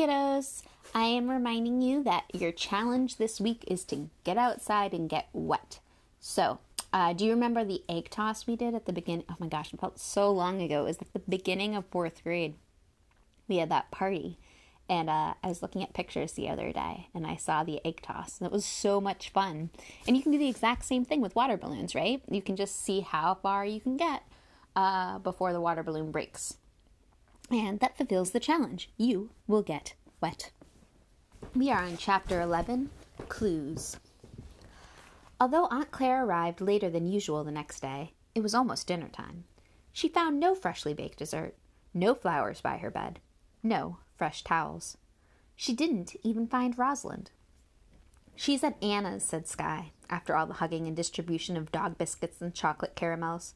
kiddos. I am reminding you that your challenge this week is to get outside and get wet. So, uh, do you remember the egg toss we did at the beginning? Oh my gosh, it felt so long ago. It was at the beginning of fourth grade. We had that party. And uh, I was looking at pictures the other day and I saw the egg toss. And it was so much fun. And you can do the exact same thing with water balloons, right? You can just see how far you can get uh, before the water balloon breaks. And that fulfills the challenge. You will get wet. We are on chapter 11 Clues. Although Aunt Claire arrived later than usual the next day, it was almost dinner time. She found no freshly baked dessert, no flowers by her bed, no fresh towels. She didn't even find Rosalind. She's at Anna's, said Skye, after all the hugging and distribution of dog biscuits and chocolate caramels.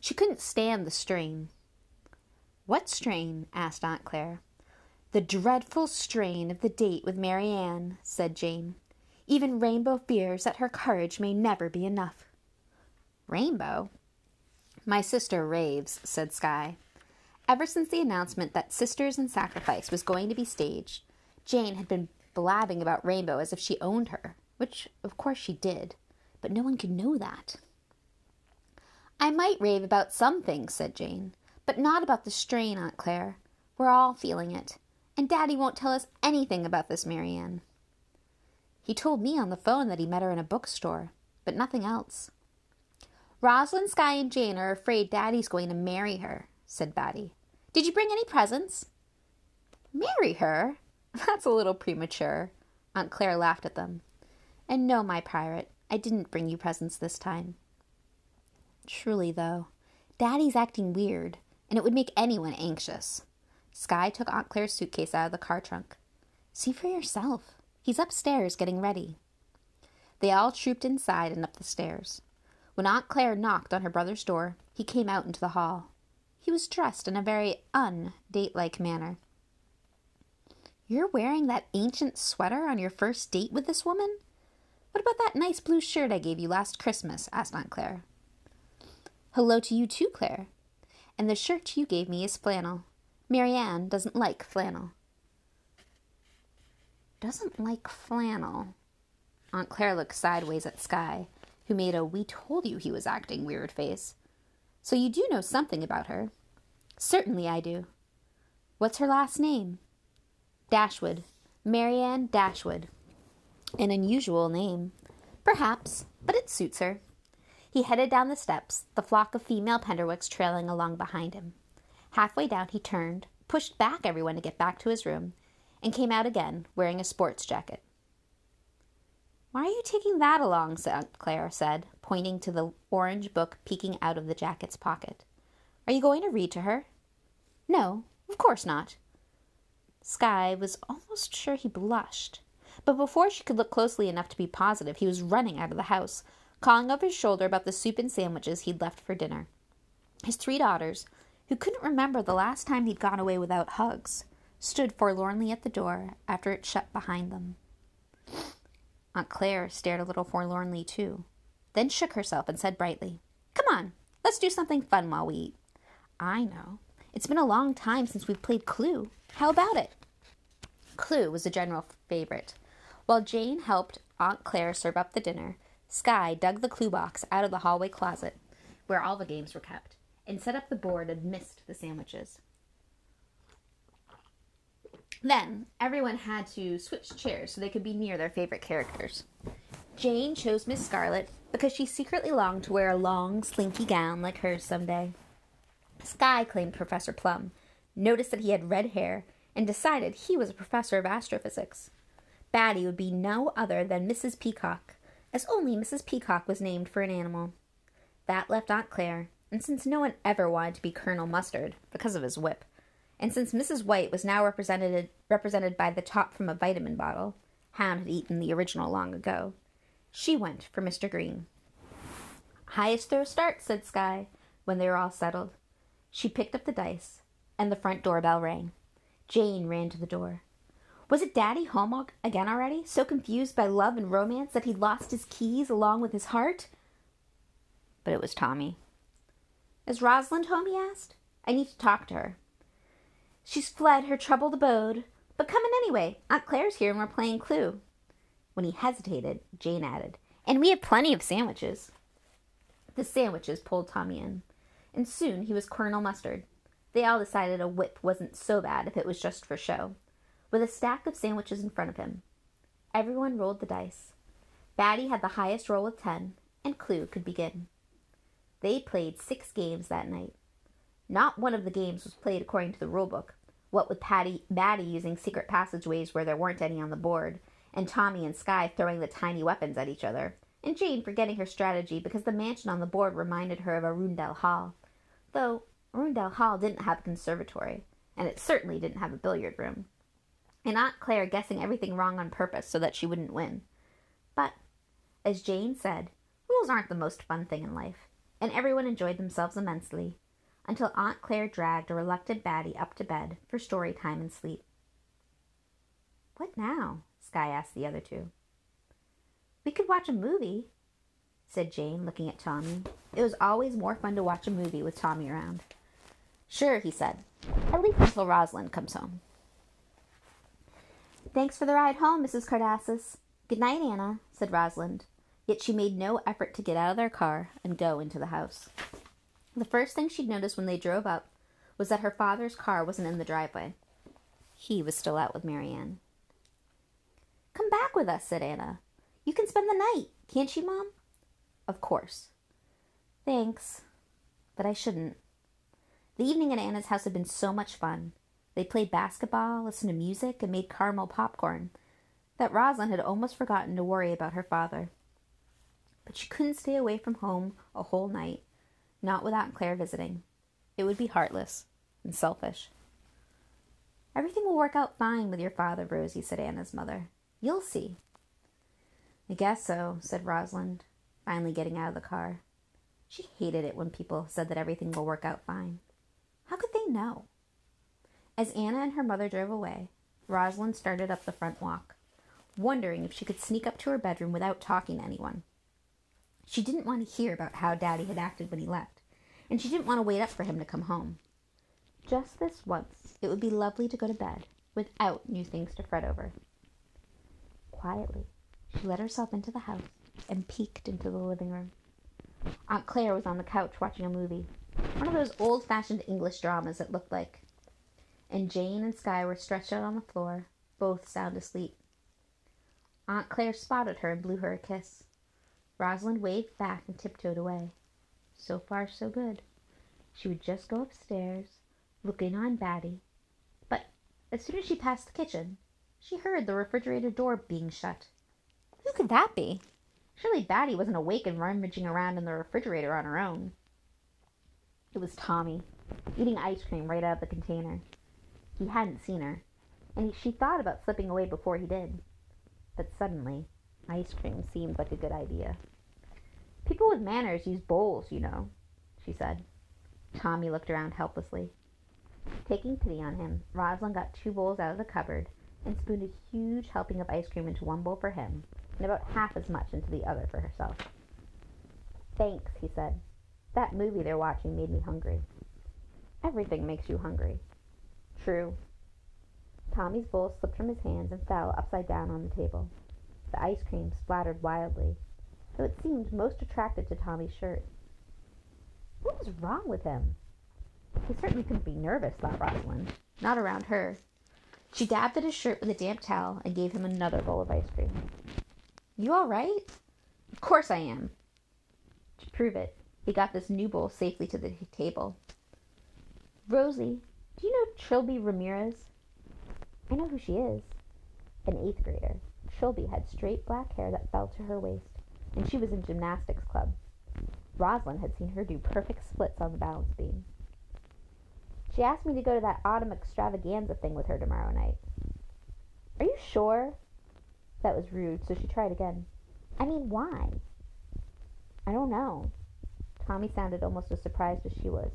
She couldn't stand the strain. What strain? asked Aunt Claire. The dreadful strain of the date with Marianne, said Jane. Even Rainbow fears that her courage may never be enough. Rainbow? My sister raves, said Skye. Ever since the announcement that Sisters in Sacrifice was going to be staged, Jane had been blabbing about Rainbow as if she owned her, which of course she did, but no one could know that. I might rave about some things, said Jane, but not about the strain, Aunt Claire. We're all feeling it, and Daddy won't tell us anything about this Marianne. He told me on the phone that he met her in a bookstore, but nothing else. Rosalind, Skye, and Jane are afraid Daddy's going to marry her, said Batty. Did you bring any presents? Marry her? That's a little premature. Aunt Claire laughed at them. And no, my pirate, I didn't bring you presents this time. Truly, though, Daddy's acting weird, and it would make anyone anxious. Skye took Aunt Claire's suitcase out of the car trunk. See for yourself. He's upstairs getting ready. They all trooped inside and up the stairs. When Aunt Claire knocked on her brother's door, he came out into the hall. He was dressed in a very un date like manner. You're wearing that ancient sweater on your first date with this woman? What about that nice blue shirt I gave you last Christmas? asked Aunt Claire. Hello to you too, Claire. And the shirt you gave me is flannel. Marianne doesn't like flannel. Doesn't like flannel. Aunt Claire looked sideways at Skye, who made a we told you he was acting weird face. So you do know something about her. Certainly I do. What's her last name? Dashwood. Marianne Dashwood. An unusual name. Perhaps, but it suits her. He headed down the steps, the flock of female Penderwicks trailing along behind him. Halfway down, he turned, pushed back everyone to get back to his room, and came out again, wearing a sports jacket. Why are you taking that along? Aunt Claire said, pointing to the orange book peeking out of the jacket's pocket. Are you going to read to her? No, of course not. Skye was almost sure he blushed, but before she could look closely enough to be positive, he was running out of the house, calling over his shoulder about the soup and sandwiches he'd left for dinner. His three daughters, who couldn't remember the last time he'd gone away without hugs, stood forlornly at the door after it shut behind them. Aunt Claire stared a little forlornly, too, then shook herself and said brightly, Come on, let's do something fun while we eat. I know. It's been a long time since we've played Clue. How about it? Clue was a general favorite. While Jane helped Aunt Claire serve up the dinner, Skye dug the clue box out of the hallway closet, where all the games were kept, and set up the board amidst the sandwiches. Then everyone had to switch chairs so they could be near their favorite characters. Jane chose Miss Scarlet because she secretly longed to wear a long, slinky gown like hers someday. Skye claimed Professor Plum, noticed that he had red hair, and decided he was a professor of astrophysics. Batty would be no other than Mrs. Peacock, as only Mrs. Peacock was named for an animal. That left Aunt Claire, and since no one ever wanted to be Colonel Mustard because of his whip, and since Mrs. White was now represented represented by the top from a vitamin bottle, Hound had eaten the original long ago, she went for Mr. Green. Highest throw start, said Skye, when they were all settled. She picked up the dice, and the front doorbell rang. Jane ran to the door. Was it Daddy home again already, so confused by love and romance that he'd lost his keys along with his heart? But it was Tommy. Is Rosalind home? he asked. I need to talk to her. She's fled her troubled abode, But come in anyway. Aunt Claire's here and we're playing Clue. When he hesitated, Jane added, And we have plenty of sandwiches. The sandwiches pulled Tommy in, and soon he was Colonel Mustard. They all decided a whip wasn't so bad if it was just for show. With a stack of sandwiches in front of him, everyone rolled the dice. Batty had the highest roll with ten, and Clue could begin. They played six games that night. Not one of the games was played according to the rule book, what with Patty Batty using secret passageways where there weren't any on the board, and Tommy and Skye throwing the tiny weapons at each other, and Jane forgetting her strategy because the mansion on the board reminded her of Arundel Hall. Though Arundel Hall didn't have a conservatory, and it certainly didn't have a billiard room. And Aunt Claire guessing everything wrong on purpose so that she wouldn't win. But, as Jane said, rules aren't the most fun thing in life, and everyone enjoyed themselves immensely, until Aunt Claire dragged a reluctant Batty up to bed for story time and sleep. What now? Skye asked the other two. We could watch a movie, said Jane, looking at Tommy. It was always more fun to watch a movie with Tommy around. Sure, he said, at least until Rosalind comes home. Thanks for the ride home, Mrs. Cardassus. Good night, Anna, said Rosalind. Yet she made no effort to get out of their car and go into the house. The first thing she'd noticed when they drove up was that her father's car wasn't in the driveway. He was still out with Marianne. Come back with us, said Anna. You can spend the night, can't you, Mom? Of course. Thanks, but I shouldn't. The evening at Anna's house had been so much fun. They played basketball, listened to music, and made caramel popcorn that Rosalind had almost forgotten to worry about her father. But she couldn't stay away from home a whole night, not without Claire visiting. It would be heartless and selfish. Everything will work out fine with your father, Rosie, said Anna's mother. You'll see. I guess so, said Rosalind, finally getting out of the car. She hated it when people said that everything will work out fine. How could they know? As Anna and her mother drove away, Rosalind started up the front walk, wondering if she could sneak up to her bedroom without talking to anyone. She didn't want to hear about how Daddy had acted when he left, and she didn't want to wait up for him to come home. Just this once, it would be lovely to go to bed without new things to fret over. Quietly, she let herself into the house and peeked into the living room. Aunt Claire was on the couch watching a movie, one of those old fashioned English dramas that looked like. And Jane and Skye were stretched out on the floor, both sound asleep. Aunt Claire spotted her and blew her a kiss. Rosalind waved back and tiptoed away. So far, so good. She would just go upstairs, look in on Batty. But as soon as she passed the kitchen, she heard the refrigerator door being shut. Who could that be? Surely Batty wasn't awake and rummaging around in the refrigerator on her own. It was Tommy, eating ice cream right out of the container. He hadn't seen her, and she thought about slipping away before he did. But suddenly, ice cream seemed like a good idea. People with manners use bowls, you know, she said. Tommy looked around helplessly. Taking pity on him, Rosalind got two bowls out of the cupboard and spooned a huge helping of ice cream into one bowl for him and about half as much into the other for herself. Thanks, he said. That movie they're watching made me hungry. Everything makes you hungry. True. Tommy's bowl slipped from his hands and fell upside down on the table. The ice cream splattered wildly, though it seemed most attracted to Tommy's shirt. What was wrong with him? He certainly couldn't be nervous, thought Rosalind. Not around her. She dabbed at his shirt with a damp towel and gave him another bowl of ice cream. You all right? Of course I am. To prove it, he got this new bowl safely to the table. Rosie, do you know Trilby Ramirez? I know who she is. An eighth grader. Trilby had straight black hair that fell to her waist, and she was in gymnastics club. Rosalind had seen her do perfect splits on the balance beam. She asked me to go to that autumn extravaganza thing with her tomorrow night. Are you sure? That was rude, so she tried again. I mean, why? I don't know. Tommy sounded almost as surprised as she was.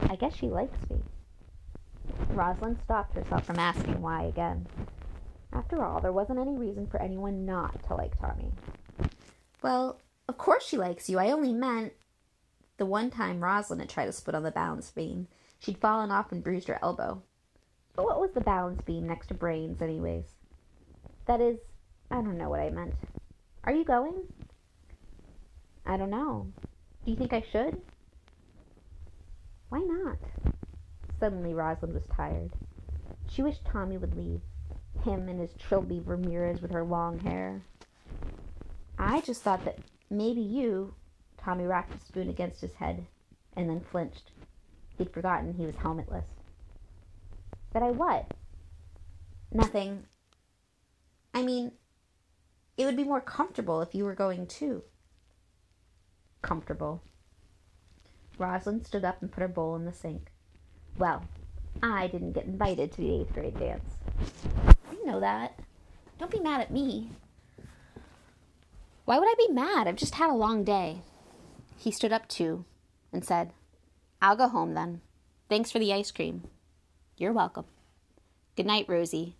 I guess she likes me. Rosalind stopped herself from asking why again. After all, there wasn't any reason for anyone not to like Tommy. Well, of course she likes you. I only meant. The one time Rosalind had tried to split on the balance beam, she'd fallen off and bruised her elbow. But what was the balance beam next to brains, anyways? That is, I don't know what I meant. Are you going? I don't know. Do you think I should? Why not? Suddenly, Rosalind was tired. She wished Tommy would leave. Him and his Trilby Ramirez with her long hair. I just thought that maybe you. Tommy racked the spoon against his head and then flinched. He'd forgotten he was helmetless. That I what? Nothing. I mean, it would be more comfortable if you were going too. Comfortable. Rosalind stood up and put her bowl in the sink. Well, I didn't get invited to the eighth grade dance. You know that. Don't be mad at me. Why would I be mad? I've just had a long day. He stood up too and said, I'll go home then. Thanks for the ice cream. You're welcome. Good night, Rosie.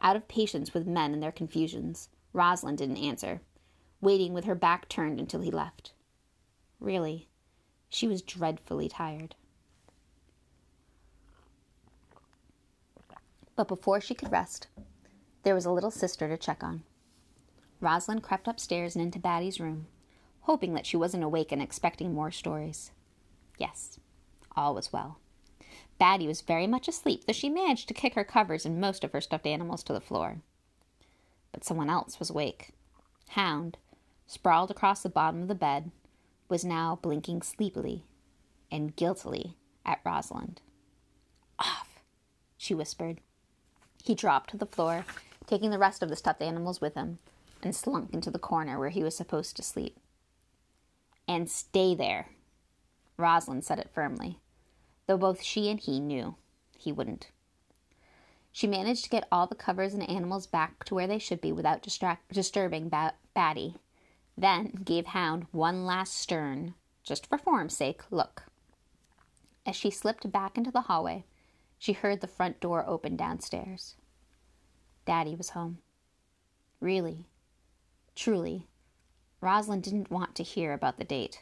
Out of patience with men and their confusions, Rosalind didn't answer, waiting with her back turned until he left. Really, she was dreadfully tired. But before she could rest, there was a little sister to check on. Rosalind crept upstairs and into Batty's room, hoping that she wasn't awake and expecting more stories. Yes, all was well. Batty was very much asleep, though she managed to kick her covers and most of her stuffed animals to the floor. But someone else was awake. Hound, sprawled across the bottom of the bed, was now blinking sleepily and guiltily at Rosalind. Off, she whispered. He dropped to the floor, taking the rest of the stuffed animals with him, and slunk into the corner where he was supposed to sleep. And stay there, Rosalind said it firmly, though both she and he knew he wouldn't. She managed to get all the covers and animals back to where they should be without distract- disturbing ba- Batty, then gave Hound one last stern, just for form's sake, look. As she slipped back into the hallway, she heard the front door open downstairs. Daddy was home. Really, truly, Rosalind didn't want to hear about the date,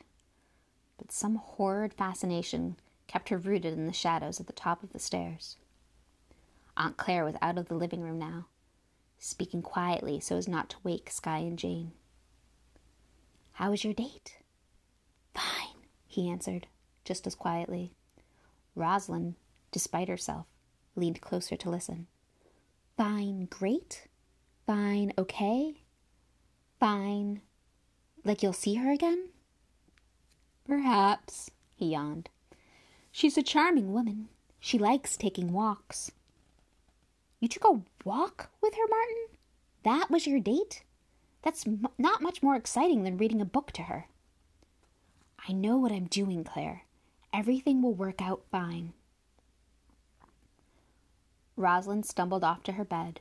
but some horrid fascination kept her rooted in the shadows at the top of the stairs. Aunt Claire was out of the living room now, speaking quietly so as not to wake Skye and Jane. How was your date? Fine, he answered, just as quietly. Rosalind despite herself, leaned closer to listen. Fine, great? Fine, okay? Fine, like you'll see her again? Perhaps, he yawned. She's a charming woman. She likes taking walks. You took a walk with her, Martin? That was your date? That's m- not much more exciting than reading a book to her. I know what I'm doing, Claire. Everything will work out fine. Rosalind stumbled off to her bed,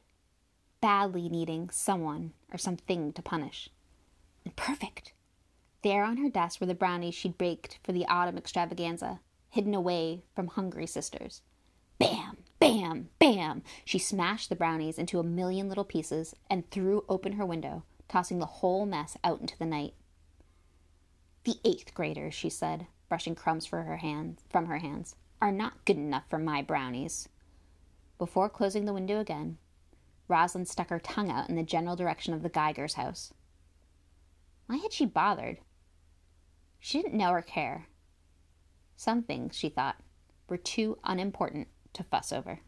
badly needing someone or something to punish. And perfect! There on her desk were the brownies she'd baked for the autumn extravaganza, hidden away from hungry sisters. Bam! Bam! Bam! She smashed the brownies into a million little pieces and threw open her window, tossing the whole mess out into the night. The eighth graders, she said, brushing crumbs for her hands, from her hands, are not good enough for my brownies. Before closing the window again, Rosalind stuck her tongue out in the general direction of the Geiger's house. Why had she bothered? She didn't know or care. Some things, she thought, were too unimportant to fuss over.